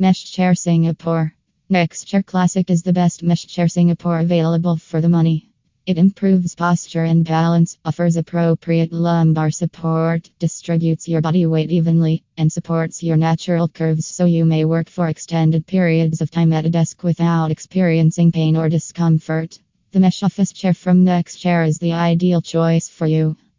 Mesh Chair Singapore. NextChair Classic is the best mesh chair Singapore available for the money. It improves posture and balance, offers appropriate lumbar support, distributes your body weight evenly, and supports your natural curves so you may work for extended periods of time at a desk without experiencing pain or discomfort. The mesh office chair from NextChair is the ideal choice for you.